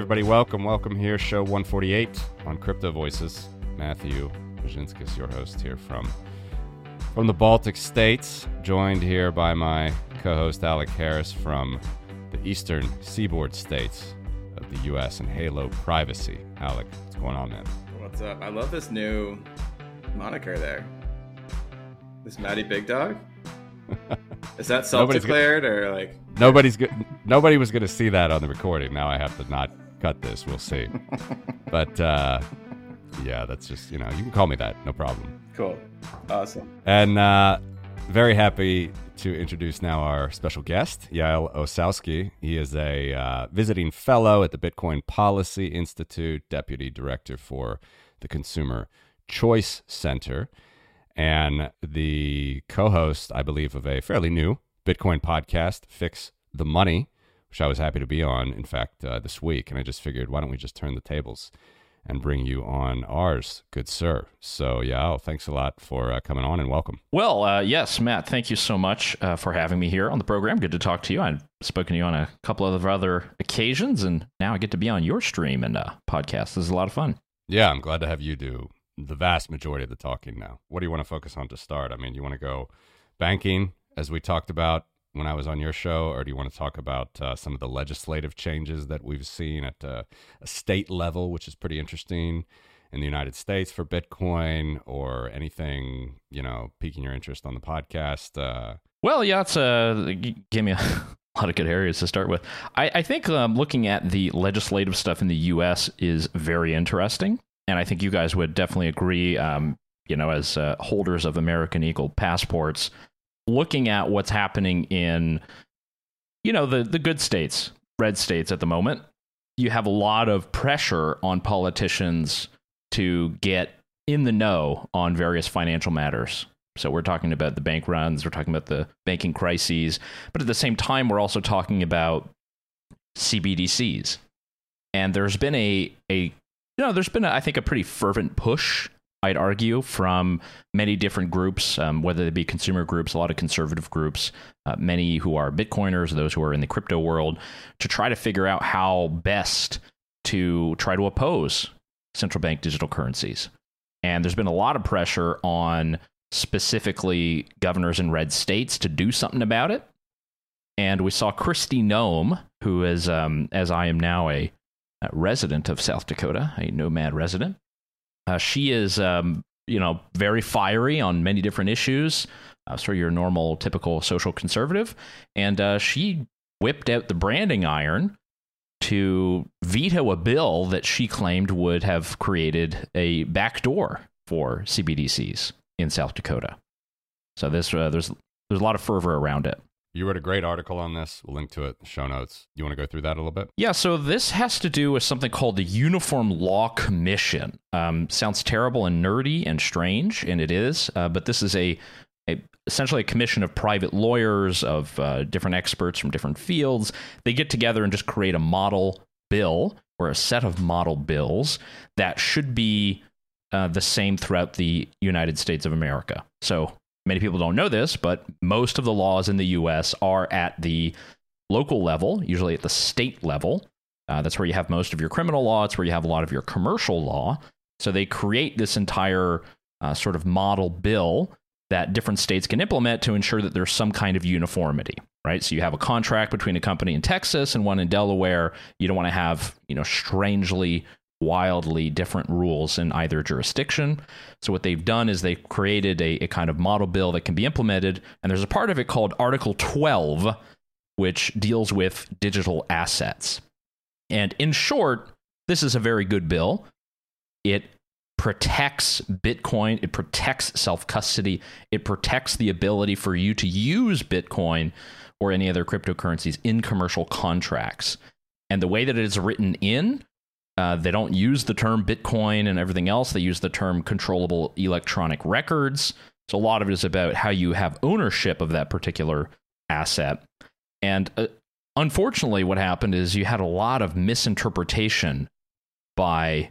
everybody. Welcome, welcome here. Show 148 on Crypto Voices. Matthew Mežinskis, your host here from from the Baltic states, joined here by my co-host Alec Harris from the eastern seaboard states of the U.S. and Halo Privacy. Alec, what's going on, man? What's up? I love this new moniker there. This Matty Big Dog. Is that self-declared or like? Nobody's good. Nobody was going to see that on the recording. Now I have to not cut this. We'll see. but uh, yeah, that's just you know you can call me that. No problem. Cool. Awesome. And uh, very happy to introduce now our special guest, Yaël Ossowski. He is a uh, visiting fellow at the Bitcoin Policy Institute, deputy director for the Consumer Choice Center and the co host, I believe, of a fairly new Bitcoin podcast, Fix the Money, which I was happy to be on, in fact, uh, this week. And I just figured, why don't we just turn the tables and bring you on ours, good sir. So, yeah, oh, thanks a lot for uh, coming on and welcome. Well, uh, yes, Matt, thank you so much uh, for having me here on the program. Good to talk to you. I've spoken to you on a couple of other occasions, and now I get to be on your stream and uh, podcast. This is a lot of fun. Yeah, I'm glad to have you do the vast majority of the talking now. What do you want to focus on to start? I mean, you want to go banking, as we talked about when I was on your show, or do you want to talk about uh, some of the legislative changes that we've seen at uh, a state level, which is pretty interesting in the United States for Bitcoin, or anything you know piquing your interest on the podcast? Uh, well, yeah, it's uh, give me a lot of good areas to start with. I, I think um, looking at the legislative stuff in the U.S. is very interesting and I think you guys would definitely agree. Um, you know, as uh, holders of American Eagle passports, looking at what's happening in, you know, the the good states, red states at the moment, you have a lot of pressure on politicians to get in the know on various financial matters. So we're talking about the bank runs, we're talking about the banking crises, but at the same time, we're also talking about CBDCs. And there's been a a you know, there's been, a, I think, a pretty fervent push, I'd argue, from many different groups, um, whether they be consumer groups, a lot of conservative groups, uh, many who are Bitcoiners, those who are in the crypto world, to try to figure out how best to try to oppose central bank digital currencies. And there's been a lot of pressure on specifically governors in red states to do something about it. And we saw Kristi Noem, who is, um, as I am now a uh, resident of South Dakota, a nomad resident. Uh, she is, um, you know, very fiery on many different issues. Uh, sort of your normal, typical social conservative, and uh, she whipped out the branding iron to veto a bill that she claimed would have created a backdoor for CBDCs in South Dakota. So this, uh, there's there's a lot of fervor around it. You wrote a great article on this. We'll link to it show notes. You want to go through that a little bit? Yeah, so this has to do with something called the Uniform Law Commission. Um, sounds terrible and nerdy and strange, and it is, uh, but this is a, a, essentially a commission of private lawyers, of uh, different experts from different fields. They get together and just create a model bill or a set of model bills that should be uh, the same throughout the United States of America. So many people don't know this, but most of the laws in the US are at the local level, usually at the state level. Uh, that's where you have most of your criminal law, it's where you have a lot of your commercial law. So they create this entire uh, sort of model bill that different states can implement to ensure that there's some kind of uniformity right so you have a contract between a company in texas and one in delaware you don't want to have you know strangely wildly different rules in either jurisdiction. So, what they've done is they've created a, a, kind of model bill that can be implemented. And there's a part of it called Article 12, which deals with digital assets. And in short, this is a very good bill. It protects Bitcoin, it protects self custody, it protects the ability for you to use Bitcoin or any other cryptocurrencies in commercial contracts. And the way that it is written in, uh, they don't use the term Bitcoin and everything else. They use the term controllable electronic records. So a lot of it is about how you have ownership of that particular asset. And uh, unfortunately, what happened is you had a lot of misinterpretation by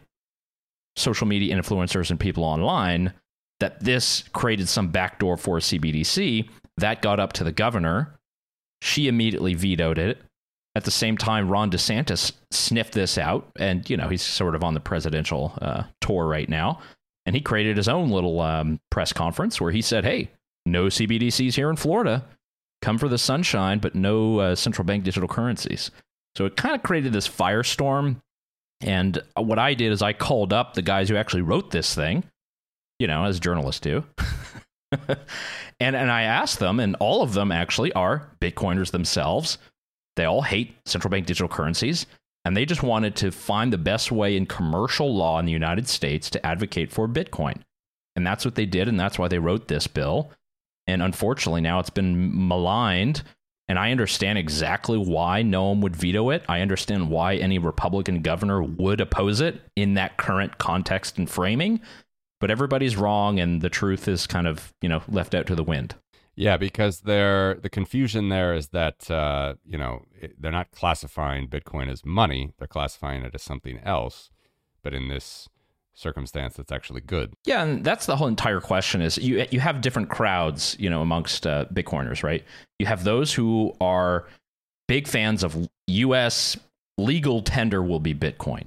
social media influencers and people online that this created some backdoor for CBDC. That got up to the governor. She immediately vetoed it. At the same time, Ron DeSantis sniffed this out, and you know he's sort of on the presidential uh, tour right now, and he created his own little um, press conference where he said, "Hey, no CBDCs here in Florida. Come for the sunshine, but no uh, central bank digital currencies." So it kind of created this firestorm. And what I did is I called up the guys who actually wrote this thing, you know, as journalists do. and and I asked them, and all of them actually are Bitcoiners themselves. They all hate central bank digital currencies, and they just wanted to find the best way in commercial law in the United States to advocate for Bitcoin. And that's what they did, and that's why they wrote this bill. And unfortunately, now it's been maligned. And I understand exactly why no one would veto it. I understand why any Republican governor would oppose it in that current context and framing but everybody's wrong and the truth is kind of you know left out to the wind yeah because they're the confusion there is that uh, you know they're not classifying bitcoin as money they're classifying it as something else but in this circumstance that's actually good. Yeah and that's the whole entire question is you you have different crowds you know amongst uh, bitcoiners right? You have those who are big fans of us legal tender will be bitcoin.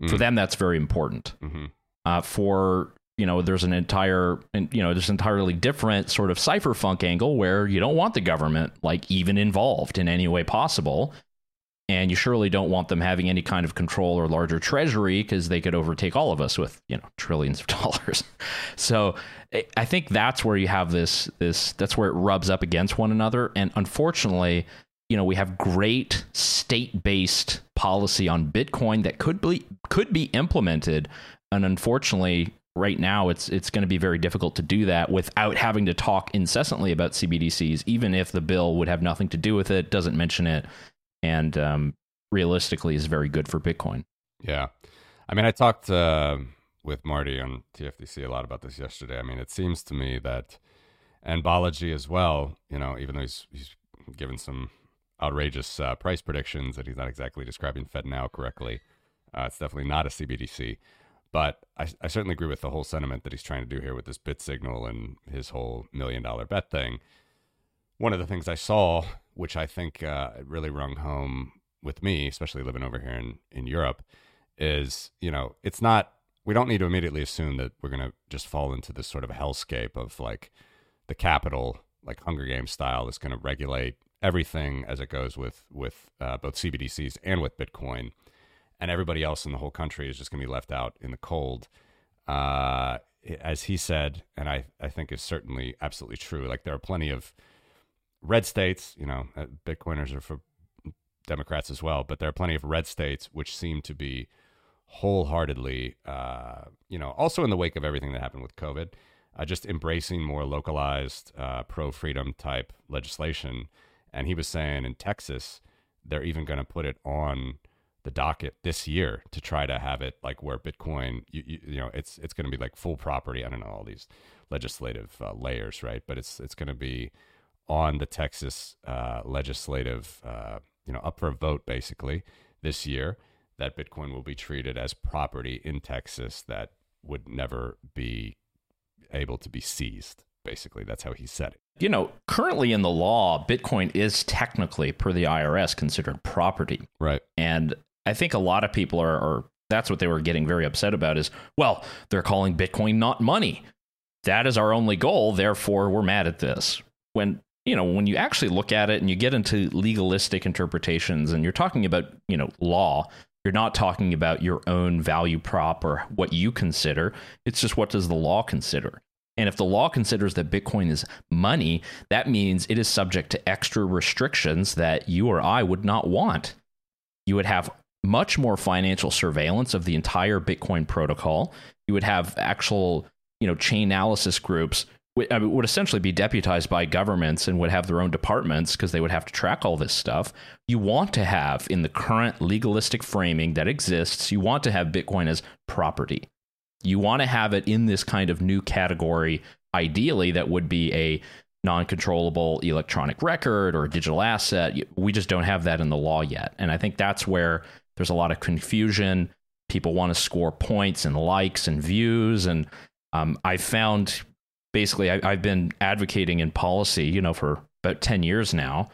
Mm. for them that's very important. Mm-hmm. Uh, for you know there's an entire you know an entirely different sort of cypherpunk angle where you don't want the government like even involved in any way possible. And you surely don't want them having any kind of control or larger treasury because they could overtake all of us with you know trillions of dollars. So i think that's where you have this this that's where it rubs up against one another. And unfortunately you know we have great state-based policy on bitcoin that could be could be implemented. And unfortunately right now it's it's going to be very difficult to do that without having to talk incessantly about CBDCs even if the bill would have nothing to do with it doesn't mention it and um, realistically is very good for bitcoin. Yeah. I mean i talked uh, with marty on TFTC a lot about this yesterday. I mean it seems to me that and Balaji as well you know even though he's, he's given some outrageous uh, price predictions that he's not exactly describing FedNow correctly uh, it's definitely not a cbdc but I, I certainly agree with the whole sentiment that he's trying to do here with this bit signal and his whole million dollar bet thing. One of the things I saw, which I think uh, really rung home with me, especially living over here in, in Europe, is, you know, it's not, we don't need to immediately assume that we're going to just fall into this sort of hellscape of like the capital, like Hunger Games style, is going to regulate everything as it goes with, with uh, both CBDCs and with Bitcoin and everybody else in the whole country is just going to be left out in the cold. Uh, as he said, and I, I think is certainly absolutely true. Like there are plenty of red states, you know, uh, Bitcoiners are for Democrats as well, but there are plenty of red states which seem to be wholeheartedly, uh, you know, also in the wake of everything that happened with COVID, uh, just embracing more localized, uh, pro freedom type legislation. And he was saying in Texas, they're even going to put it on the docket this year to try to have it like where Bitcoin, you, you, you know, it's it's going to be like full property. I don't know all these legislative uh, layers, right? But it's it's going to be on the Texas uh, legislative, uh, you know, up for a vote basically this year that Bitcoin will be treated as property in Texas that would never be able to be seized. Basically, that's how he said it. You know, currently in the law, Bitcoin is technically, per the IRS, considered property. Right. And I think a lot of people are, are that's what they were getting very upset about is, well, they're calling Bitcoin not money. That is our only goal. Therefore, we're mad at this. When you know, when you actually look at it and you get into legalistic interpretations and you're talking about, you know, law, you're not talking about your own value prop or what you consider. It's just what does the law consider? And if the law considers that Bitcoin is money, that means it is subject to extra restrictions that you or I would not want. You would have much more financial surveillance of the entire Bitcoin protocol. You would have actual, you know, chain analysis groups I mean, would essentially be deputized by governments and would have their own departments because they would have to track all this stuff. You want to have in the current legalistic framing that exists, you want to have Bitcoin as property. You want to have it in this kind of new category, ideally, that would be a non controllable electronic record or a digital asset. We just don't have that in the law yet. And I think that's where there's a lot of confusion. People want to score points and likes and views. And um, I found basically I, I've been advocating in policy, you know, for about 10 years now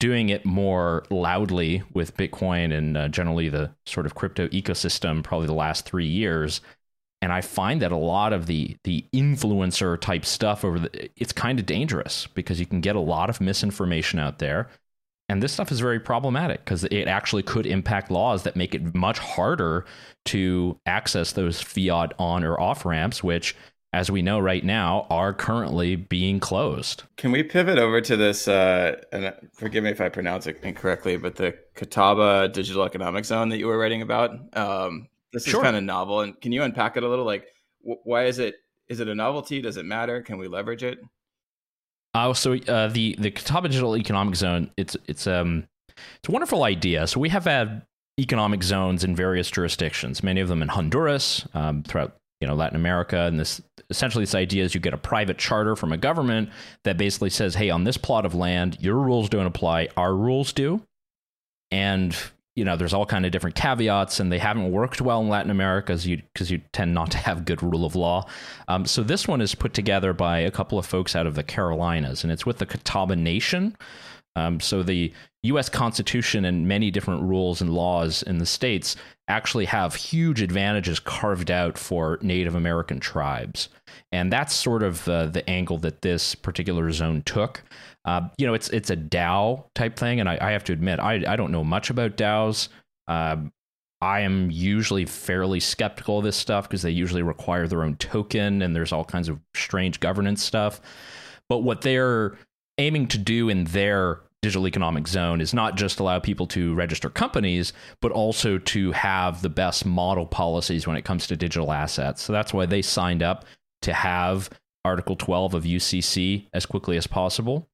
doing it more loudly with Bitcoin and uh, generally the sort of crypto ecosystem probably the last three years. And I find that a lot of the the influencer type stuff over the it's kind of dangerous because you can get a lot of misinformation out there. And this stuff is very problematic because it actually could impact laws that make it much harder to access those fiat on or off ramps, which as we know right now, are currently being closed. Can we pivot over to this? Uh, and forgive me if I pronounce it incorrectly, but the Catawba Digital Economic Zone that you were writing about. Um, this is kind of novel, and can you unpack it a little? Like, wh- why is it? Is it a novelty? Does it matter? Can we leverage it? Uh, so uh, the the Catawba Digital Economic Zone. It's it's um it's a wonderful idea. So we have had economic zones in various jurisdictions, many of them in Honduras, um, throughout you know Latin America, and this essentially this idea is you get a private charter from a government that basically says, hey, on this plot of land, your rules don't apply, our rules do, and you know there's all kind of different caveats, and they haven't worked well in Latin America because you you tend not to have good rule of law. Um, so this one is put together by a couple of folks out of the Carolinas, and it's with the Catawba Nation. Um, so the U.S. Constitution and many different rules and laws in the states actually have huge advantages carved out for Native American tribes, and that's sort of uh, the angle that this particular zone took. Uh, you know, it's it's a DAO type thing, and I, I have to admit, I I don't know much about DAOs. Uh, I am usually fairly skeptical of this stuff because they usually require their own token, and there's all kinds of strange governance stuff. But what they're aiming to do in their digital economic zone is not just allow people to register companies, but also to have the best model policies when it comes to digital assets. So that's why they signed up to have Article 12 of UCC as quickly as possible.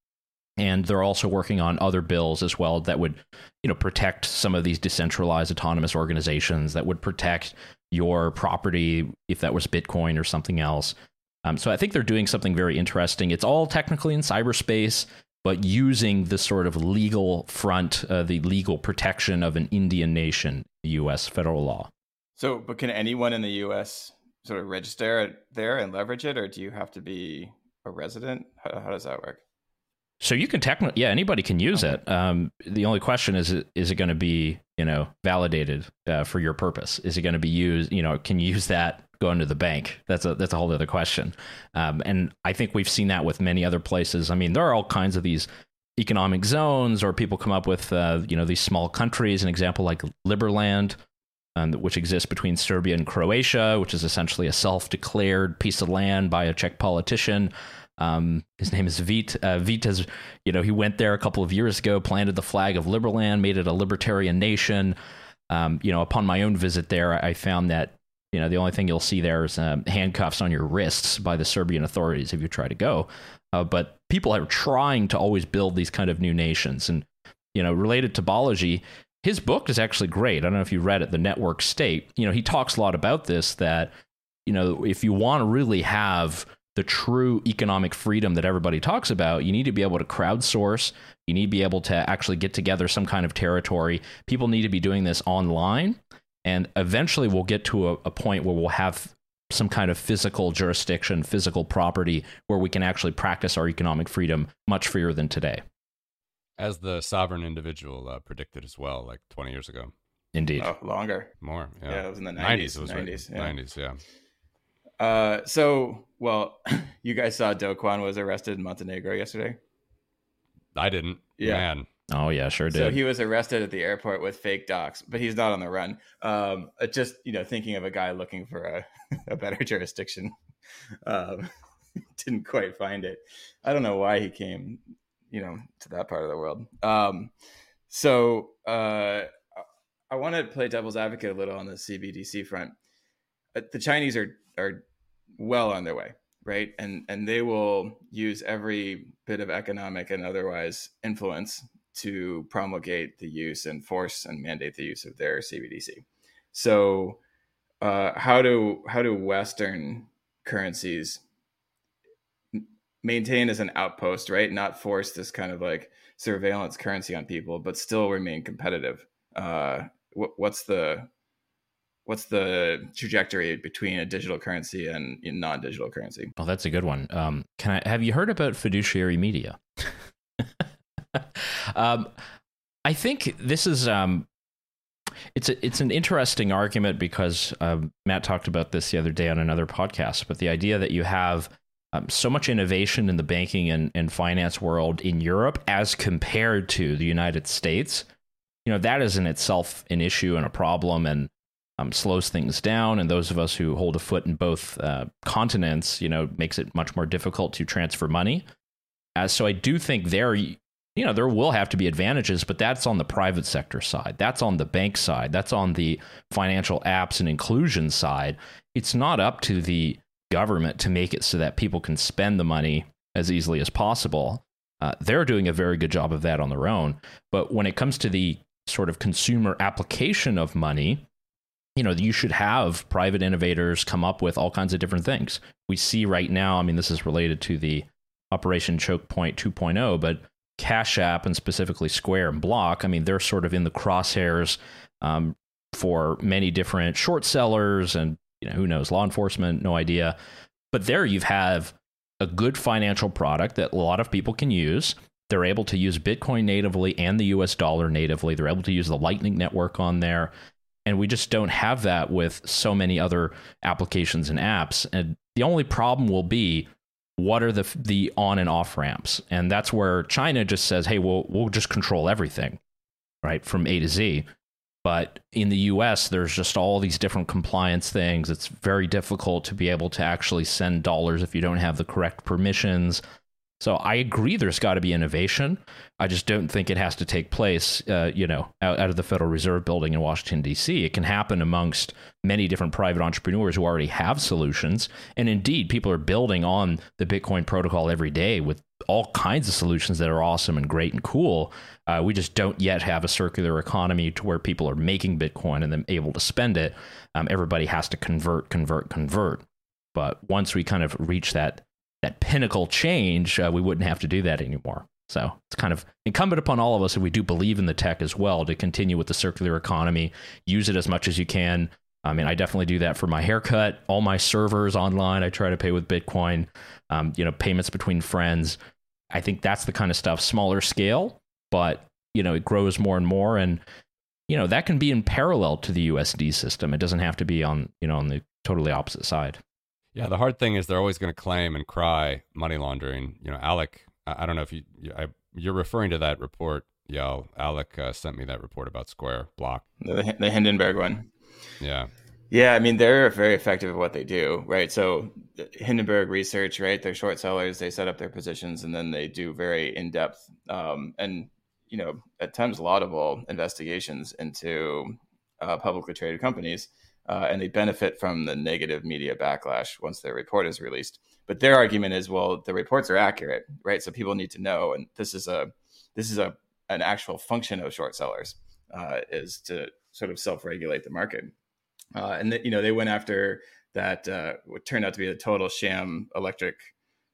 And they're also working on other bills as well that would, you know, protect some of these decentralized autonomous organizations that would protect your property if that was Bitcoin or something else. Um, so I think they're doing something very interesting. It's all technically in cyberspace but using the sort of legal front, uh, the legal protection of an Indian nation, U.S. federal law. So, but can anyone in the U.S. sort of register it there and leverage it, or do you have to be a resident? How, how does that work? So you can technically, yeah, anybody can use okay. it. Um, the only question is, is it going to be, you know, validated uh, for your purpose? Is it going to be used? You know, can you use that going to the bank? That's a that's a whole other question. Um, and I think we've seen that with many other places. I mean, there are all kinds of these economic zones, or people come up with uh, you know these small countries. An example like Liberland, um, which exists between Serbia and Croatia, which is essentially a self-declared piece of land by a Czech politician. Um, his name is Vít. Uh, Vít has, you know, he went there a couple of years ago, planted the flag of Liberland, made it a libertarian nation. Um, you know, upon my own visit there, I found that you know, the only thing you'll see there is um, handcuffs on your wrists by the Serbian authorities if you try to go. Uh, but people are trying to always build these kind of new nations. And, you know, related to Balaji, his book is actually great. I don't know if you read it, The Network State. You know, he talks a lot about this that, you know, if you want to really have the true economic freedom that everybody talks about, you need to be able to crowdsource. You need to be able to actually get together some kind of territory. People need to be doing this online. And eventually we'll get to a, a point where we'll have some kind of physical jurisdiction, physical property where we can actually practice our economic freedom much freer than today. As the sovereign individual uh, predicted as well, like 20 years ago. Indeed. Oh, longer. More. Yeah. yeah. it was in the 90s. 90s. It was 90s, right. yeah. 90s, yeah. Uh, so, well, you guys saw Do Kwon was arrested in Montenegro yesterday? I didn't. Yeah. Man. Oh yeah, sure did. So he was arrested at the airport with fake docs, but he's not on the run. Um, uh, just you know, thinking of a guy looking for a, a better jurisdiction, um, didn't quite find it. I don't know why he came, you know, to that part of the world. Um, so uh, I want to play devil's advocate a little on the CBDC front. Uh, the Chinese are are well on their way right and and they will use every bit of economic and otherwise influence to promulgate the use and force and mandate the use of their CBDC. So, uh, how do how do Western currencies maintain as an outpost, right? Not force this kind of like surveillance currency on people, but still remain competitive. Uh, what, what's the what's the trajectory between a digital currency and non-digital currency? Oh, that's a good one. Um, can I have you heard about fiduciary media? um, I think this is um, it's a, it's an interesting argument because um, Matt talked about this the other day on another podcast. But the idea that you have um, so much innovation in the banking and, and finance world in Europe as compared to the United States, you know, that is in itself an issue and a problem and um, slows things down. And those of us who hold a foot in both uh, continents, you know, makes it much more difficult to transfer money. Uh, so I do think there, you know, there will have to be advantages, but that's on the private sector side. That's on the bank side. That's on the financial apps and inclusion side. It's not up to the government to make it so that people can spend the money as easily as possible. Uh, they're doing a very good job of that on their own. But when it comes to the sort of consumer application of money, you know, you should have private innovators come up with all kinds of different things. We see right now, I mean, this is related to the Operation Choke Point 2.0, but Cash App and specifically Square and Block, I mean, they're sort of in the crosshairs um, for many different short sellers and you know, who knows, law enforcement, no idea. But there you have a good financial product that a lot of people can use. They're able to use Bitcoin natively and the US dollar natively. They're able to use the Lightning Network on there. And we just don't have that with so many other applications and apps. And the only problem will be what are the the on and off ramps? And that's where China just says, "Hey, we'll we'll just control everything." Right? From A to Z. But in the US, there's just all these different compliance things. It's very difficult to be able to actually send dollars if you don't have the correct permissions. So I agree there's got to be innovation. I just don't think it has to take place, uh, you know, out, out, of the Federal Reserve building in Washington, D.C. It can happen amongst many different private entrepreneurs who already have solutions. And indeed, people are building on the Bitcoin protocol every day with all kinds of solutions that are awesome and great and cool. Uh, we just don't yet have a circular economy to where people are making Bitcoin and then able to spend it. Um, everybody has to convert, convert, convert. But once we kind of reach that that pinnacle change, uh, we wouldn't have to do that anymore. So it's kind of incumbent upon all of us, if we do believe in the tech as well, to continue with the circular economy, use it as much as you can. I mean, I definitely do that for my haircut, all my servers online. I try to pay with Bitcoin, um, you know, payments between friends. I think that's the kind of stuff, smaller scale, but you know, it grows more and more, and you know that can be in parallel to the USD system. It doesn't have to be on you know on the totally opposite side. Yeah, the hard thing is they're always going to claim and cry money laundering. You know, Alec, I, I don't know if you, I, you're referring to that report. Yeah, Alec uh, sent me that report about Square Block. The, the Hindenburg one. Yeah. Yeah, I mean they're very effective at what they do, right? So Hindenburg Research, right? They're short sellers. They set up their positions and then they do very in depth um, and you know at times laudable investigations into uh, publicly traded companies uh, and they benefit from the negative media backlash once their report is released. But their argument is, well, the reports are accurate, right? So people need to know, and this is a this is a an actual function of short sellers uh, is to sort of self regulate the market. Uh, and you know they went after that uh, what turned out to be a total sham electric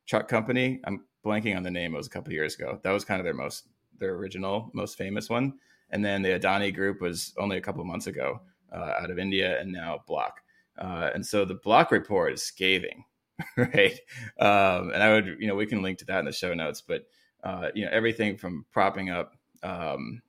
truck company. I'm blanking on the name. It was a couple years ago. That was kind of their most their original most famous one. And then the Adani Group was only a couple months ago uh, out of India, and now Block. Uh, and so the Block report is scathing, right? Um, and I would, you know, we can link to that in the show notes, but uh, you know, everything from propping up um,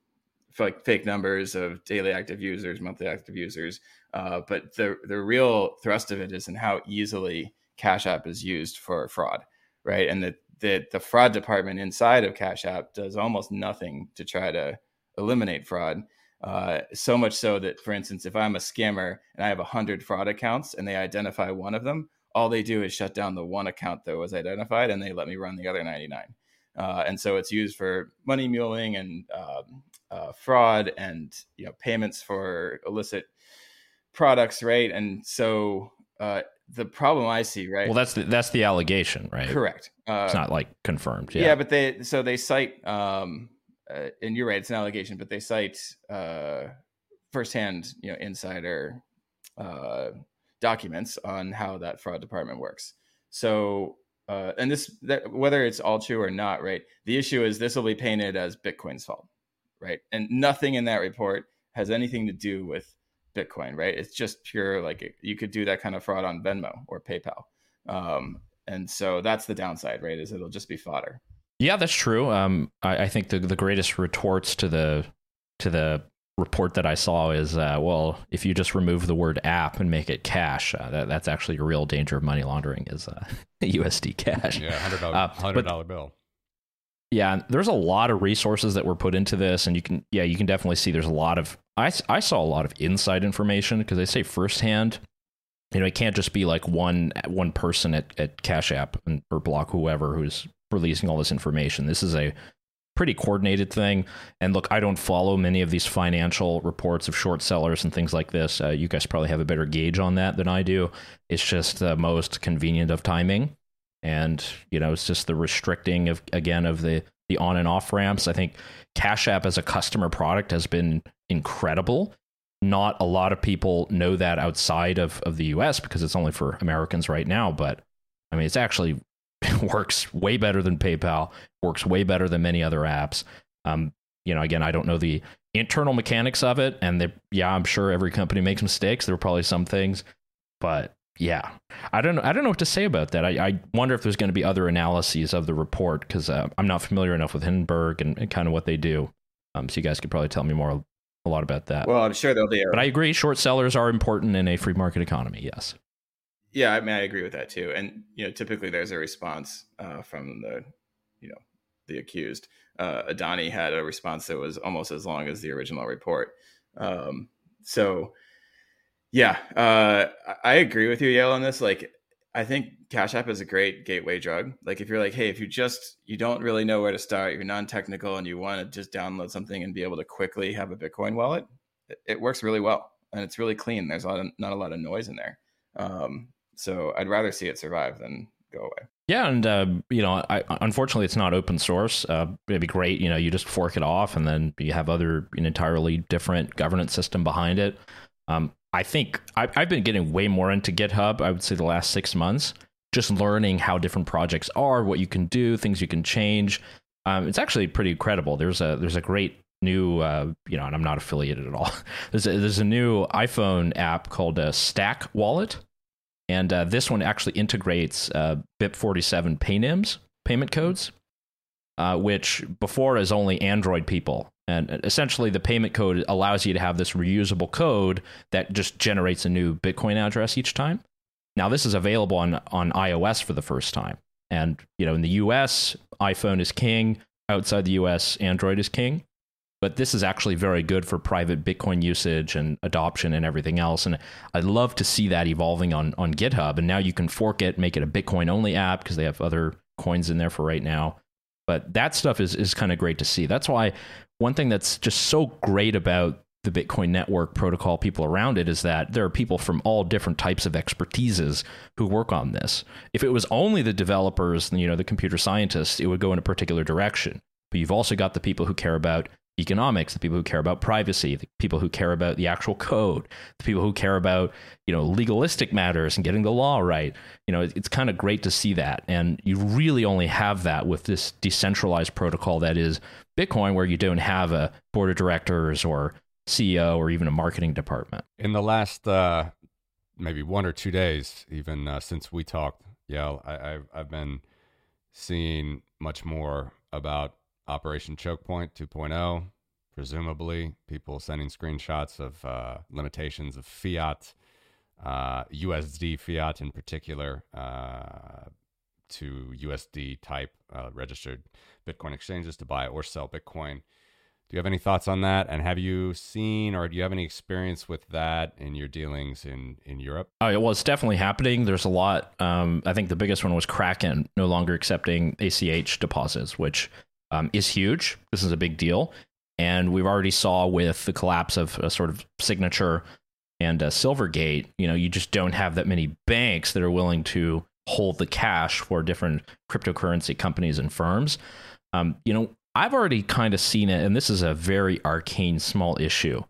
like fake numbers of daily active users, monthly active users, uh, but the the real thrust of it is in how easily Cash App is used for fraud, right? And that the, the fraud department inside of Cash App does almost nothing to try to eliminate fraud. Uh, so much so that, for instance, if I'm a scammer and I have 100 fraud accounts and they identify one of them, all they do is shut down the one account that was identified and they let me run the other 99. Uh, and so it's used for money muling and um, uh, fraud and you know payments for illicit products, right? And so uh, the problem I see, right? Well, that's the, that's the allegation, right? Correct. Uh, it's not like confirmed. Yeah. yeah, but they so they cite um, uh, and you're right, it's an allegation, but they cite uh, firsthand, you know, insider uh, documents on how that fraud department works. So, uh, and this, that, whether it's all true or not, right? The issue is this will be painted as Bitcoin's fault, right? And nothing in that report has anything to do with Bitcoin, right? It's just pure like you could do that kind of fraud on Venmo or PayPal. Um, and so that's the downside, right? Is it'll just be fodder. Yeah, that's true. Um, I, I think the the greatest retorts to the to the report that I saw is, uh, well, if you just remove the word app and make it cash, uh, that, that's actually a real danger of money laundering is uh, USD cash. Yeah, hundred dollar Uh, hundred dollar bill. Yeah, there's a lot of resources that were put into this, and you can, yeah, you can definitely see there's a lot of. I I saw a lot of inside information because they say firsthand. You know, it can't just be like one one person at, at Cash App and, or Block whoever who's releasing all this information. This is a pretty coordinated thing. And look, I don't follow many of these financial reports of short sellers and things like this. Uh, you guys probably have a better gauge on that than I do. It's just the most convenient of timing and you know it's just the restricting of again of the the on and off ramps i think cash app as a customer product has been incredible not a lot of people know that outside of of the us because it's only for americans right now but i mean it's actually works way better than paypal works way better than many other apps um you know again i don't know the internal mechanics of it and they, yeah i'm sure every company makes mistakes there are probably some things but yeah I don't know. I don't know what to say about that. I, I wonder if there's going to be other analyses of the report because uh, I'm not familiar enough with Hindenburg and, and kind of what they do. Um, so you guys could probably tell me more a lot about that. Well, I'm sure there'll be. A, but I agree, short sellers are important in a free market economy. Yes. Yeah, I mean, I agree with that too. And you know, typically there's a response uh, from the, you know, the accused. Uh, Adani had a response that was almost as long as the original report. Um, so, yeah, uh, I- agree with you, Yaël, on this. Like, I think Cash App is a great gateway drug. Like, if you're like, hey, if you just you don't really know where to start, you're non-technical, and you want to just download something and be able to quickly have a Bitcoin wallet, it, it works really well and it's really clean. There's a lot of, not a lot of noise in there. Um, so I'd rather see it survive than go away. Yeah, and uh, you know, I, unfortunately, it's not open source. Uh, it'd be great, you know, you just fork it off, and then you have other an entirely different governance system behind it. Um, I think I, I've been getting way more into GitHub. I would say the last six months, just learning how different projects are, what you can do, things you can change. Um, it's actually pretty incredible. There's a there's a great new, uh, you know, and I'm not affiliated at all. there's a, there's a new iPhone app called uh, Stack Wallet, and uh, this one actually integrates uh, BIP47 PayNyms payment codes, uh, which before is only Android people. And essentially, the payment code allows you to have this reusable code that just generates a new Bitcoin address each time. Now, this is available on on iOS for the first time, and you know, in the U.S., iPhone is king. Outside the U.S., Android is king. But this is actually very good for private Bitcoin usage and adoption and everything else. And I'd love to see that evolving on on GitHub. And now you can fork it, make it a Bitcoin only app because they have other coins in there for right now. But that stuff is is kind of great to see. That's why one thing that's just so great about the Bitcoin network protocol, people around it, is that there are people from all different types of expertises who work on this. If it was only the developers, you know, the computer scientists, it would go in a particular direction. But you've also got the people who care about economics, the people who care about privacy, the people who care about the actual code, the people who care about, you know, legalistic matters and getting the law right. You know, it's kind of great to see that. And you really only have that with this decentralized protocol that is Bitcoin, where you don't have a board of directors or CEO or even a marketing department. In the last uh, maybe one or two days, even uh, since we talked, yeah, I, I've I've been seeing much more about Operation Choke Point 2.0. Presumably, people sending screenshots of uh, limitations of fiat, uh, USD fiat in particular, uh, to USD type uh, registered Bitcoin exchanges to buy or sell Bitcoin. Do you have any thoughts on that? And have you seen or do you have any experience with that in your dealings in, in Europe? Oh, well, it's definitely happening. There's a lot. Um, I think the biggest one was Kraken no longer accepting ACH deposits, which um, is huge. This is a big deal. And we've already saw with the collapse of a sort of signature and uh, Silvergate, you know, you just don't have that many banks that are willing to hold the cash for different cryptocurrency companies and firms. Um, you know, I've already kind of seen it, and this is a very arcane small issue,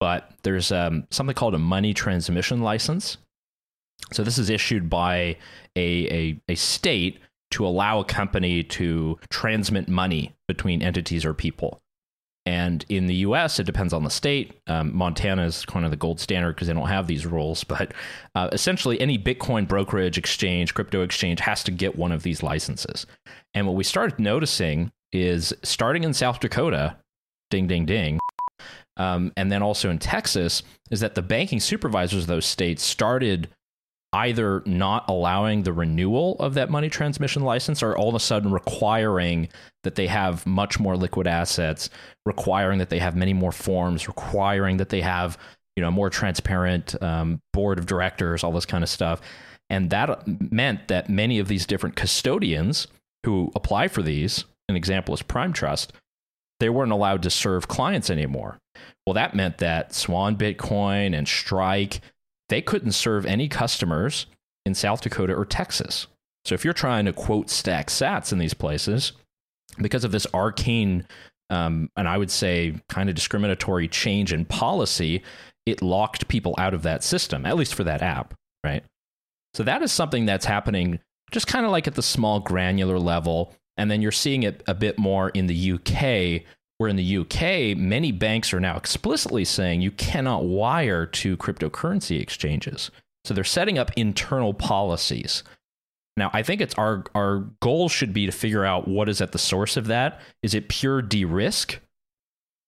but there's um, something called a money transmission license. So this is issued by a, a, a state to allow a company to transmit money between entities or people. And in the US, it depends on the state. Um, Montana is kind of the gold standard because they don't have these rules. But uh, essentially, any Bitcoin brokerage exchange, crypto exchange has to get one of these licenses. And what we started noticing is starting in South Dakota, ding, ding, ding, um, and then also in Texas, is that the banking supervisors of those states started either not allowing the renewal of that money transmission license or all of a sudden requiring that they have much more liquid assets, requiring that they have many more forms, requiring that they have you know more transparent um, board of directors, all this kind of stuff. And that meant that many of these different custodians who apply for these, an example is Prime Trust, they weren't allowed to serve clients anymore. Well, that meant that Swan Bitcoin and Strike they couldn't serve any customers in South Dakota or Texas. So if you're trying to quote stack sats in these places, because of this arcane um, and I would say kind of discriminatory change in policy, it locked people out of that system, at least for that app, right? So that is something that's happening just kind of like at the small granular level. And then you're seeing it a bit more in the UK where in the UK, many banks are now explicitly saying you cannot wire to cryptocurrency exchanges. So they're setting up internal policies. Now, I think it's our our goal should be to figure out what is at the source of that. Is it pure de-risk,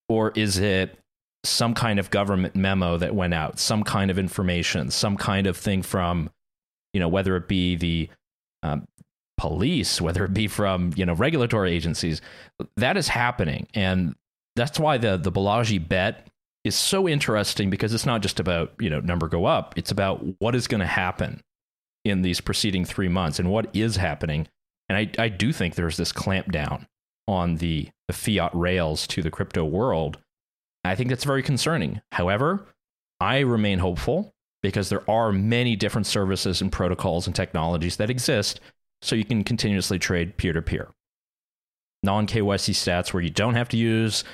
or is it some kind of government memo that went out, some kind of information, some kind of thing from, you know, whether it be the um, police, whether it be from you know regulatory agencies, that is happening, and that's why the the Balaji bet is so interesting because it's not just about you know number go up; it's about what is going to happen in these preceding three months and what is happening. And I, I do think there's this clamp down on the, the fiat rails to the crypto world. I think that's very concerning. However, I remain hopeful because there are many different services and protocols and technologies that exist so you can continuously trade peer to peer. Non KYC sats where you don't have to use,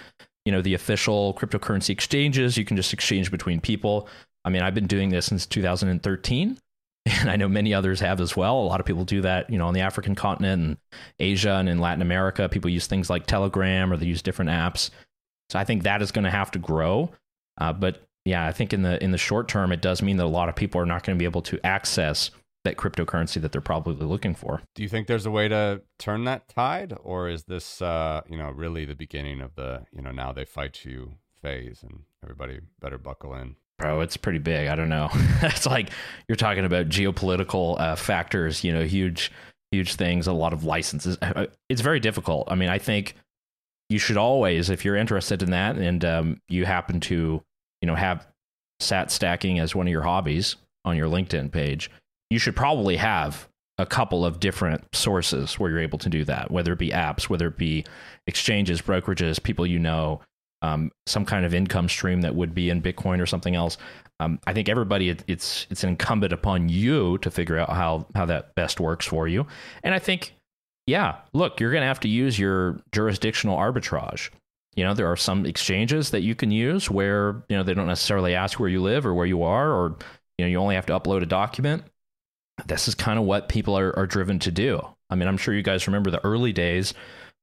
you know, the official cryptocurrency exchanges. You can just exchange between people. I mean, I've been doing this since 2013, and I know many others have as well. A lot of people do that, you know, on the African continent and Asia and in Latin America. People use things like Telegram or they use different apps. So I think that is going to have to grow. Uh, but yeah, I think in the in the short term, it does mean that a lot of people are not going to be able to access that cryptocurrency that they're probably looking for. Do you think there's a way to turn that tide, or is this, uh, you know, really the beginning of the, you know, now they fight you phase, and everybody better buckle in? Bro, it's pretty big. I don't know. it's like you're talking about geopolitical uh, factors, you know, huge, huge things, a lot of licenses. Uh, uh, it's very difficult. I mean, I think you should always, if you're interested in that, and um, you happen to, you know, have sat stacking as one of your hobbies on your LinkedIn page, you should probably have a couple of different sources where you're able to do that, whether it be apps, whether it be exchanges, brokerages, people you know, um, some kind of income stream that would be in Bitcoin or something else. Um, I think everybody, it, it's it's incumbent upon you to figure out how how that best works for you. And I think, yeah, look, you're going to have to use your jurisdictional arbitrage. You know, there are some exchanges that you can use where you know they don't necessarily ask where you live or where you are, or you know you only have to upload a document this is kind of what people are, are driven to do. I mean, I'm sure you guys remember the early days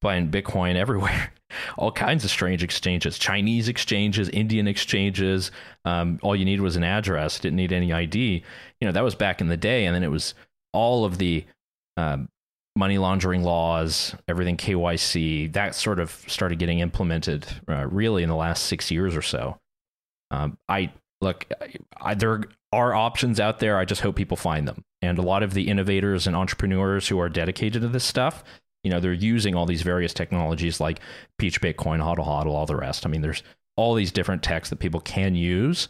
buying Bitcoin everywhere, all kinds of strange exchanges, Chinese exchanges, Indian exchanges. Um, all you needed was an address, didn't need any ID. You know, that was back in the day. And then it was all of the um, money laundering laws, everything KYC, that sort of started getting implemented uh, really in the last six years or so. Um, I look, I, there are options out there. I just hope people find them. And a lot of the innovators and entrepreneurs who are dedicated to this stuff, you know, they're using all these various technologies like Peach Bitcoin, HODL HODL, all the rest. I mean, there's all these different techs that people can use.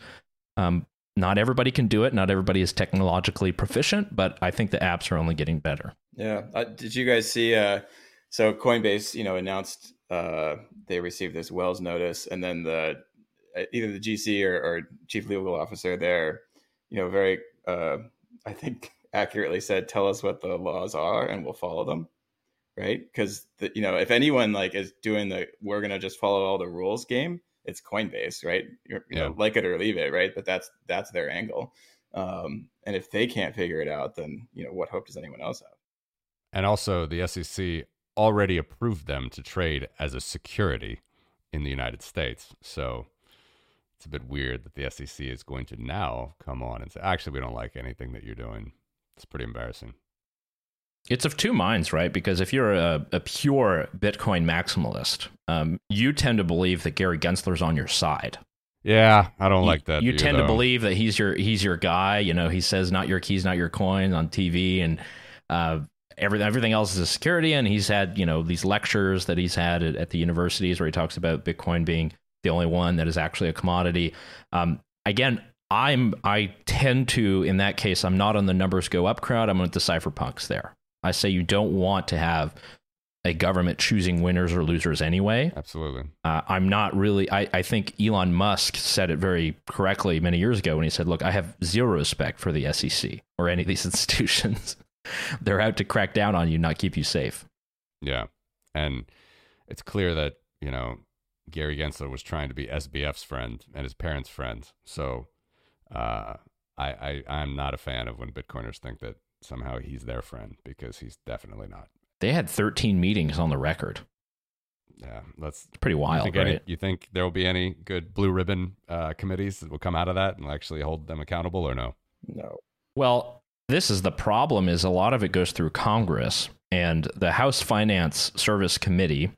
Um, not everybody can do it. Not everybody is technologically proficient, but I think the apps are only getting better. Yeah. Uh, did you guys see? Uh, so Coinbase, you know, announced uh, they received this Wells notice, and then the uh, either the GC or, or chief legal officer there, you know, very, uh, I think, accurately said, "Tell us what the laws are, and we'll follow them." Right? Because you know, if anyone like is doing the "we're gonna just follow all the rules" game, it's Coinbase, right? You're, you yeah. know, like it or leave it, right? But that's that's their angle. Um, and if they can't figure it out, then you know, what hope does anyone else have? And also, the SEC already approved them to trade as a security in the United States. So it's a bit weird that the SEC is going to now come on and say, actually, we don't like anything that you're doing. It's pretty embarrassing. It's of two minds, right? Because if you're a, a pure Bitcoin maximalist, um, you tend to believe that Gary Gensler's on your side. Yeah, I don't you, like that. You view, tend though. to believe that he's your he's your guy. You know, he says "not your keys, not your coin" on TV, and uh, everything everything else is a security. And he's had you know these lectures that he's had at, at the universities where he talks about Bitcoin being the only one that is actually a commodity. Um, again, I'm I tend to in that case I'm not on the numbers go up crowd. I'm with the cypherpunks there. I say you don't want to have a government choosing winners or losers anyway. Absolutely. Uh, I'm not really. I, I think Elon Musk said it very correctly many years ago when he said, "Look, I have zero respect for the SEC or any of these institutions. They're out to crack down on you, not keep you safe." Yeah, and it's clear that you know Gary Gensler was trying to be SBF's friend and his parents' friend. So uh, I, I I'm not a fan of when Bitcoiners think that somehow he's their friend because he's definitely not. They had 13 meetings on the record. Yeah, that's It's pretty you wild, think, right? any, you think there will be any good blue ribbon uh, committees that will come out of that and actually hold them accountable, or no? No. Well, this is the problem is a lot of it goes through Congress and the House Finance Service Committee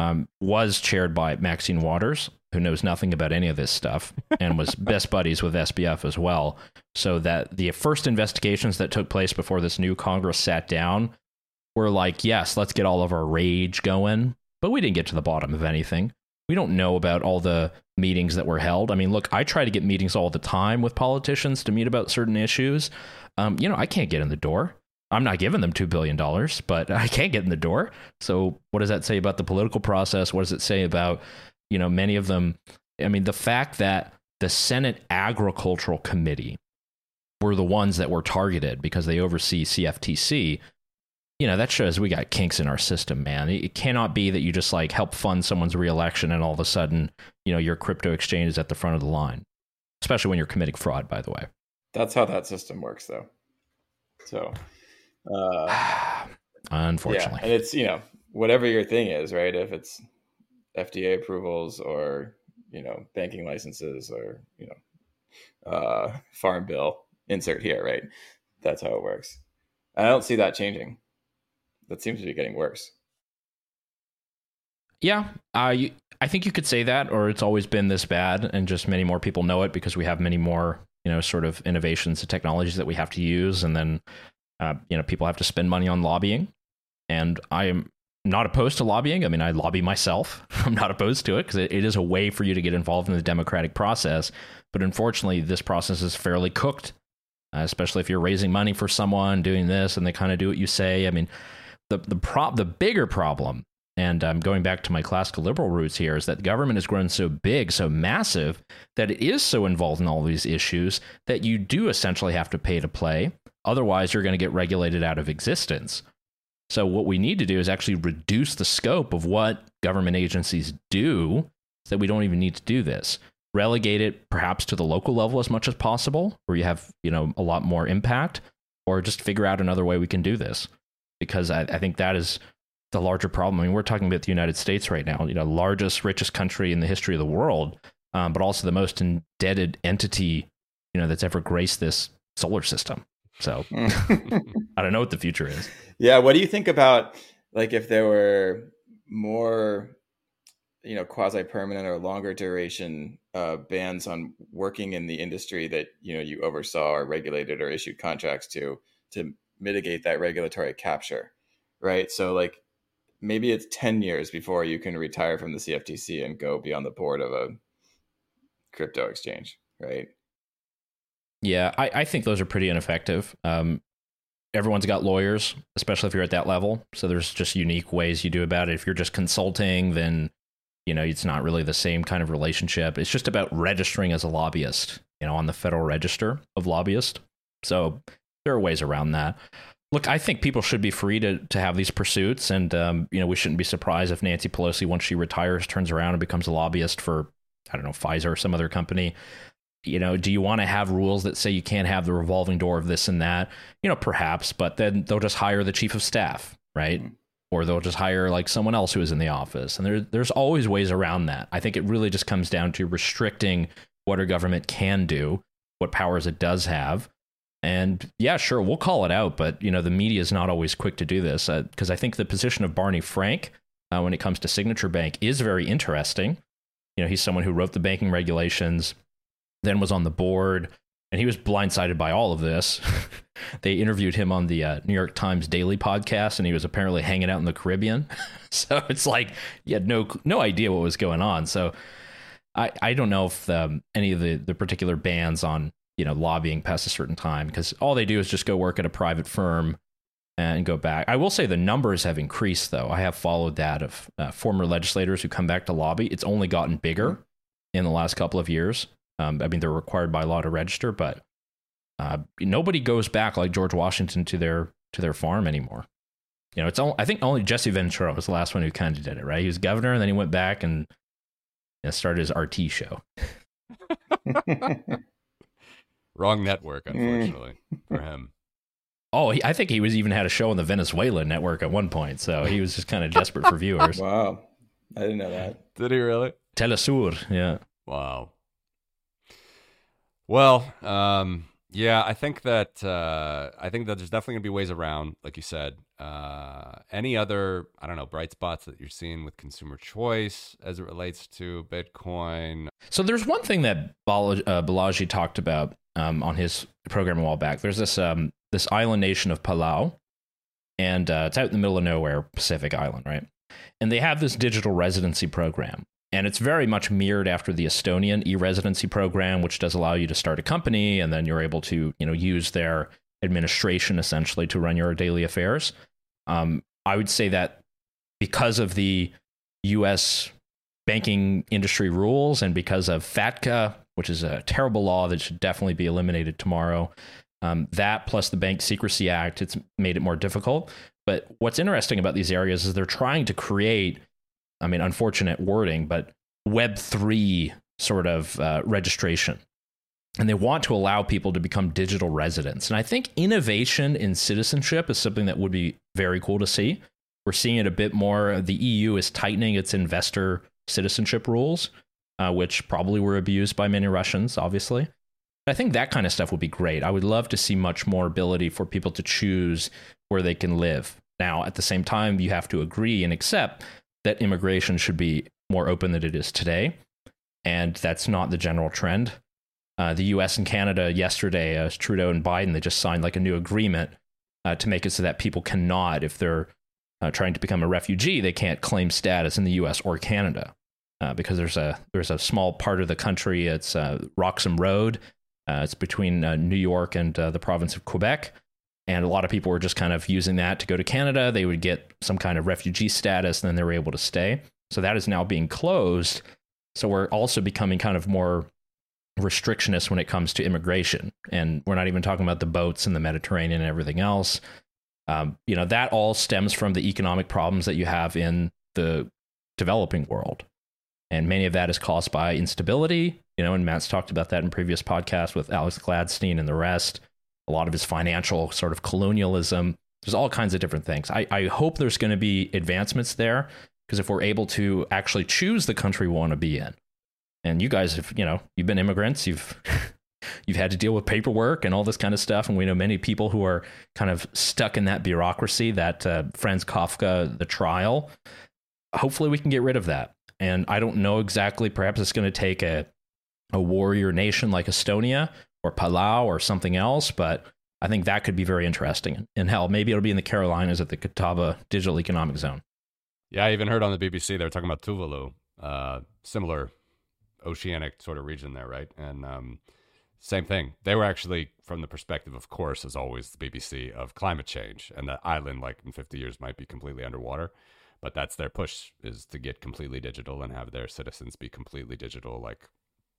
um, was chaired by Maxine Waters, who knows nothing about any of this stuff and was best buddies with SBF as well. So that the first investigations that took place before this new Congress sat down were like, yes, let's get all of our rage going. But we didn't get to the bottom of anything. We don't know about all the meetings that were held. I mean, look, I try to get meetings all the time with politicians to meet about certain issues. Um, you know, I can't get in the door. I'm not giving them $2 billion, but I can't get in the door. So, what does that say about the political process? What does it say about, you know, many of them? I mean, the fact that the Senate Agricultural Committee were the ones that were targeted because they oversee CFTC you know that shows we got kinks in our system man it cannot be that you just like help fund someone's reelection and all of a sudden you know your crypto exchange is at the front of the line especially when you're committing fraud by the way That's how that system works, though. So, uh, unfortunately yeah, and it's you know whatever your thing is, right? If it's FDA approvals or you know banking licenses or you know uh, farm bill, insert here, right? That's how it works. And I don't see that changing. That seems to be getting worse. yeah uh, you, i think you could say that or it's always been this bad and just many more people know it because we have many more you know sort of innovations and technologies that we have to use and then uh, you know people have to spend money on lobbying. And i am not opposed to lobbying. I mean i lobby myself. I'm not opposed to it because it, it is a way for you to get involved in the democratic process. But unfortunately this process is fairly cooked uh, especially if you're raising money for someone doing this and they kind of do what you say. I mean the the prop the bigger problem and um, going back to my classical liberal roots here is that government has grown so big, so massive, that it is so involved in all these issues that you do essentially have to pay to play. Otherwise, you're going to get regulated out of existence. So, what we need to do is actually reduce the scope of what government agencies do so that we don't even need to do this. Relegate it perhaps to the local level as much as possible, where you have you know a lot more impact, or just figure out another way we can do this. Because I, I think that is the larger problem. I mean, we're talking about the United States right now, you know, largest, richest country in the history of the world, um, but also the most indebted entity, you know, that's ever graced this solar system. So I don't know what the future is. Yeah, what do you think about like if there were more, you know, quasi permanent or longer duration uh, bans on working in the industry that you know you oversaw or regulated or issued contracts to to mitigate that regulatory capture, right? So like maybe it's 10 years before you can retire from the CFTC and go be on the board of a crypto exchange, right? Yeah, I, I think those are pretty ineffective. Um, everyone's got lawyers, especially if you're at that level. So there's just unique ways you do about it. If you're just consulting, then you know it's not really the same kind of relationship. It's just about registering as a lobbyist, you know, on the Federal Register of Lobbyists. So there are ways around that. Look, I think people should be free to to have these pursuits, and um, you know we shouldn't be surprised if Nancy Pelosi, once she retires, turns around and becomes a lobbyist for I don't know Pfizer or some other company. You know, do you want to have rules that say you can't have the revolving door of this and that? You know, perhaps, but then they'll just hire the chief of staff, right? or they'll just hire like someone else who is in the office. And there, there's always ways around that. I think it really just comes down to restricting what our government can do, what powers it does have. And yeah, sure, we'll call it out, but you know the media is not always quick to do this because uh, I think the position of Barney Frank uh, when it comes to Signature Bank is very interesting. You know, he's someone who wrote the banking regulations, then was on the board, and he was blindsided by all of this. they interviewed him on the uh, New York Times Daily podcast, and he was apparently hanging out in the Caribbean. so it's like he had no no idea what was going on. So I I don't know if um, any of the the particular bans on you know lobbying past a certain time because all they do is just go work at a private firm and go back. I will say the numbers have increased though. I have followed that of uh, former legislators who come back to lobby. It's only gotten bigger mm-hmm. in the last couple of years. Um, I mean, they're required by law to register, but uh, nobody goes back like George Washington to their to their farm anymore. You know, it's all, I think only Jesse Ventura was the last one who kind of did it, right? He was governor, and then he went back and you know, started his RT show. Wrong network, unfortunately, for him. Oh, he, I think he was even had a show on the Venezuela network at one point, so he was just kind of desperate for viewers. Wow, I didn't know that. Did he really? Telesur, yeah. Wow. Well, um, yeah, I think that uh, I think that there's definitely gonna be ways around, like you said. Uh, any other, I don't know, bright spots that you're seeing with consumer choice as it relates to Bitcoin? So there's one thing that uh, Balaji talked about um, on his program a while back. There's this um, this island nation of Palau, and uh, it's out in the middle of nowhere, Pacific Island, right? And they have this digital residency program, and it's very much mirrored after the Estonian e-residency program, which does allow you to start a company, and then you're able to, you know, use their administration essentially to run your daily affairs. Um, I would say that because of the U.S. banking industry rules and because of FATCA, which is a terrible law that should definitely be eliminated tomorrow, um, that plus the Bank Secrecy Act, it's made it more difficult. But what's interesting about these areas is they're trying to create, I mean, unfortunate wording, but Web3 sort of uh, registration. And they want to allow people to become digital residents. And I think innovation in citizenship is something that would be very cool to see. We're seeing it a bit more. The EU is tightening its investor citizenship rules, uh, which probably were abused by many Russians, obviously. I think that kind of stuff would be great. I would love to see much more ability for people to choose where they can live. Now, at the same time, you have to agree and accept that immigration should be more open than it is today. And that's not the general trend. Uh, the US and Canada yesterday, uh, Trudeau and Biden, they just signed like a new agreement uh, to make it so that people cannot, if they're uh, trying to become a refugee, they can't claim status in the US or Canada. Uh, because there's a there's a small part of the country, it's uh, Roxham Road, it's between New York and the province of Quebec. And a lot of people were just kind of using that to go to Canada. They would get some kind of refugee status and then they were able to stay. So that is now being closed. So we're also becoming kind of more restrictionist when it comes to immigration. And we're not even talking about the boats in the Mediterranean and everything else. Um, you know, that all stems from the economic problems that you have in the developing world. And many of that is caused by instability, you know, and Matt's talked about that in previous podcasts with Alex Gladstein and the rest. A lot of his financial sort of colonialism. There's all kinds of different things. I, I hope there's going to be advancements there because if we're able to actually choose the country we want to be in, and you guys have, you know, you've been immigrants, you've you've had to deal with paperwork and all this kind of stuff, and we know many people who are kind of stuck in that bureaucracy, that uh, Franz Kafka, the trial. Hopefully, we can get rid of that. And I don't know exactly. Perhaps it's going to take a a warrior nation like Estonia or Palau or something else, but I think that could be very interesting. And hell, maybe it'll be in the Carolinas at the Catawba Digital Economic Zone. Yeah, I even heard on the BBC they were talking about Tuvalu, uh, similar oceanic sort of region there, right? And um, same thing. They were actually from the perspective, of course, as always, the BBC of climate change, and the island, like in 50 years, might be completely underwater. But that's their push is to get completely digital and have their citizens be completely digital, like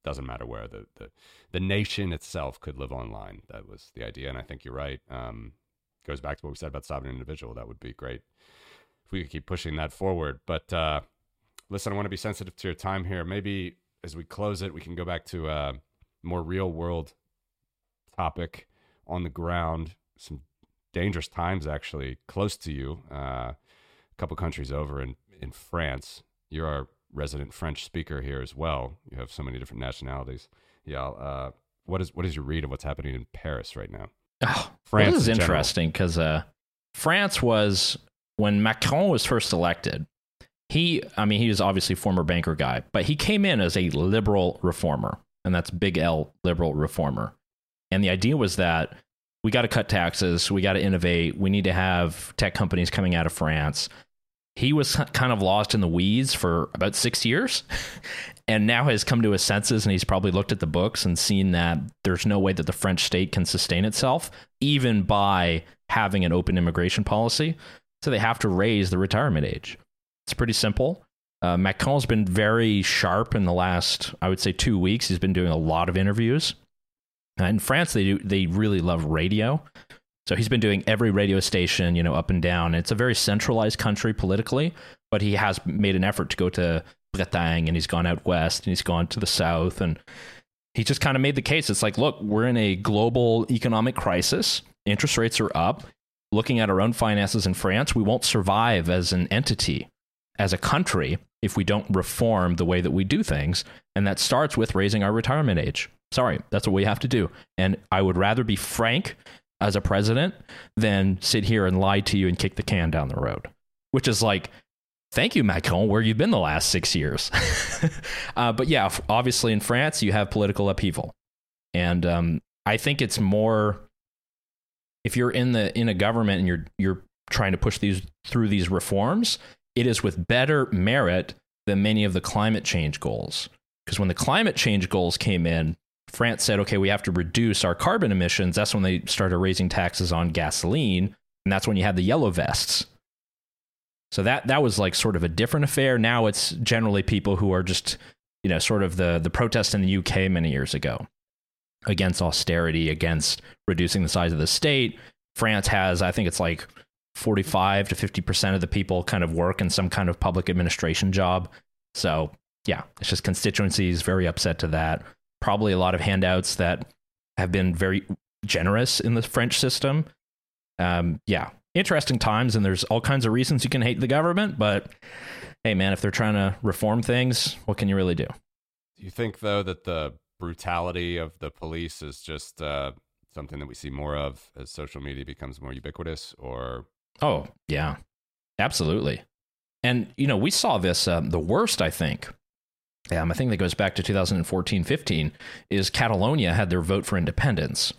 doesn't matter where the, the the nation itself could live online. That was the idea, and I think you're right. Um, goes back to what we said about sovereign individual. That would be great if we could keep pushing that forward. But uh, listen, I want to be sensitive to your time here. Maybe as we close it, we can go back to a more real world topic on the ground. Some dangerous times actually close to you. Uh, a couple countries over in in France. You're our resident French speaker here as well. You have so many different nationalities. Yeah. Uh, what is what is your read of what's happening in Paris right now? Oh, France this is interesting because uh, France was when Macron was first elected. He, I mean, he was obviously former banker guy, but he came in as a liberal reformer, and that's big L, liberal reformer. And the idea was that we got to cut taxes, we got to innovate, we need to have tech companies coming out of France. He was kind of lost in the weeds for about six years and now has come to his senses and he's probably looked at the books and seen that there's no way that the French state can sustain itself, even by having an open immigration policy. So they have to raise the retirement age. It's pretty simple. Uh, Macron's been very sharp in the last, I would say, two weeks. He's been doing a lot of interviews. Uh, in France, they do they really love radio, so he's been doing every radio station, you know, up and down. It's a very centralized country politically, but he has made an effort to go to Bretagne and he's gone out west and he's gone to the south and he just kind of made the case. It's like, look, we're in a global economic crisis. Interest rates are up. Looking at our own finances in France, we won't survive as an entity, as a country, if we don't reform the way that we do things. And that starts with raising our retirement age. Sorry, that's what we have to do. And I would rather be frank as a president than sit here and lie to you and kick the can down the road, which is like, thank you, Macron, where you've been the last six years. uh, but yeah, obviously in France, you have political upheaval. And um, I think it's more if you're in the in a government and you're you're trying to push these through these reforms, it is with better merit than many of the climate change goals. Because when the climate change goals came in, France said, okay, we have to reduce our carbon emissions. That's when they started raising taxes on gasoline. And that's when you had the yellow vests. So that that was like sort of a different affair. Now it's generally people who are just, you know, sort of the the protest in the UK many years ago against austerity, against reducing the size of the state. France has, I think it's like 45 to 50% of the people kind of work in some kind of public administration job. So, yeah, it's just constituencies very upset to that probably a lot of handouts that have been very generous in the French system. Um, yeah, interesting times, and there's all kinds of reasons you can hate the government, but hey, man, if they're trying to reform things, what can you really do? Do you think, though, that the brutality of the police is just uh, something that we see more of as social media becomes more ubiquitous, or? Oh, yeah, absolutely. And, you know, we saw this, um, the worst, I think, um, I think that goes back to 2014 15, is Catalonia had their vote for independence.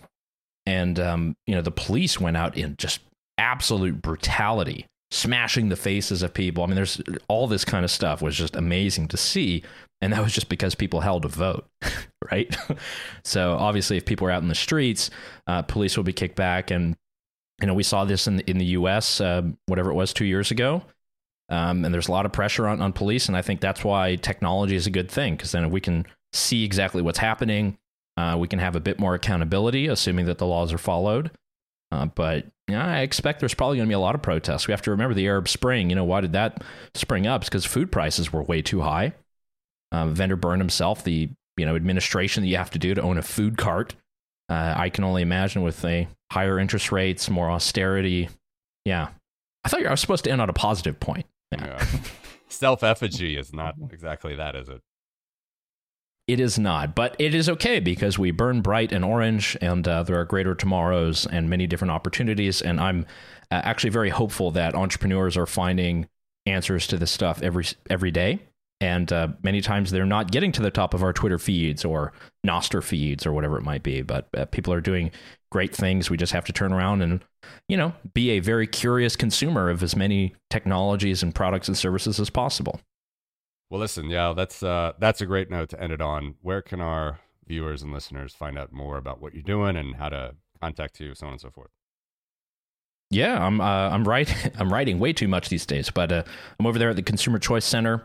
And, um, you know, the police went out in just absolute brutality, smashing the faces of people. I mean, there's all this kind of stuff was just amazing to see. And that was just because people held a vote, right? so obviously, if people are out in the streets, uh, police will be kicked back. And, you know, we saw this in, in the US, uh, whatever it was, two years ago. Um, and there's a lot of pressure on, on police. And I think that's why technology is a good thing because then we can see exactly what's happening. Uh, we can have a bit more accountability, assuming that the laws are followed. Uh, but I expect there's probably going to be a lot of protests. We have to remember the Arab Spring. You know, why did that spring up? because food prices were way too high. Uh, vendor burned himself. The you know administration that you have to do to own a food cart. Uh, I can only imagine with a higher interest rates, more austerity. Yeah, I thought I was supposed to end on a positive point. Yeah. Self effigy is not exactly that, is it? It is not, but it is okay because we burn bright and orange, and uh, there are greater tomorrows and many different opportunities. And I'm uh, actually very hopeful that entrepreneurs are finding answers to this stuff every every day. And uh, many times they're not getting to the top of our Twitter feeds or Nostr feeds or whatever it might be. But uh, people are doing great things. We just have to turn around and, you know, be a very curious consumer of as many technologies and products and services as possible. Well, listen, yeah, that's uh, that's a great note to end it on. Where can our viewers and listeners find out more about what you're doing and how to contact you, so on and so forth? Yeah, I'm uh, I'm writing I'm writing way too much these days, but uh, I'm over there at the Consumer Choice Center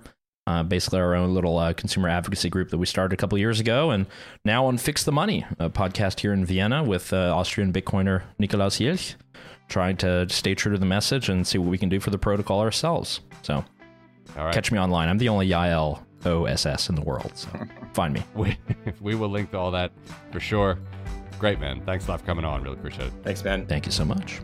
uh, basically our own little uh, consumer advocacy group that we started a couple years ago, and now on Fix the Money, a podcast here in Vienna with uh, Austrian Bitcoiner Nikolaus Jilch, trying to stay true to the message and see what we can do for the protocol ourselves. So, catch me online. I'm the only Yael OSS in the world, so find me. We, we will link to all that for sure. Great, man. Thanks a lot for coming on. Really appreciate it. Thanks, man. Thank you so much.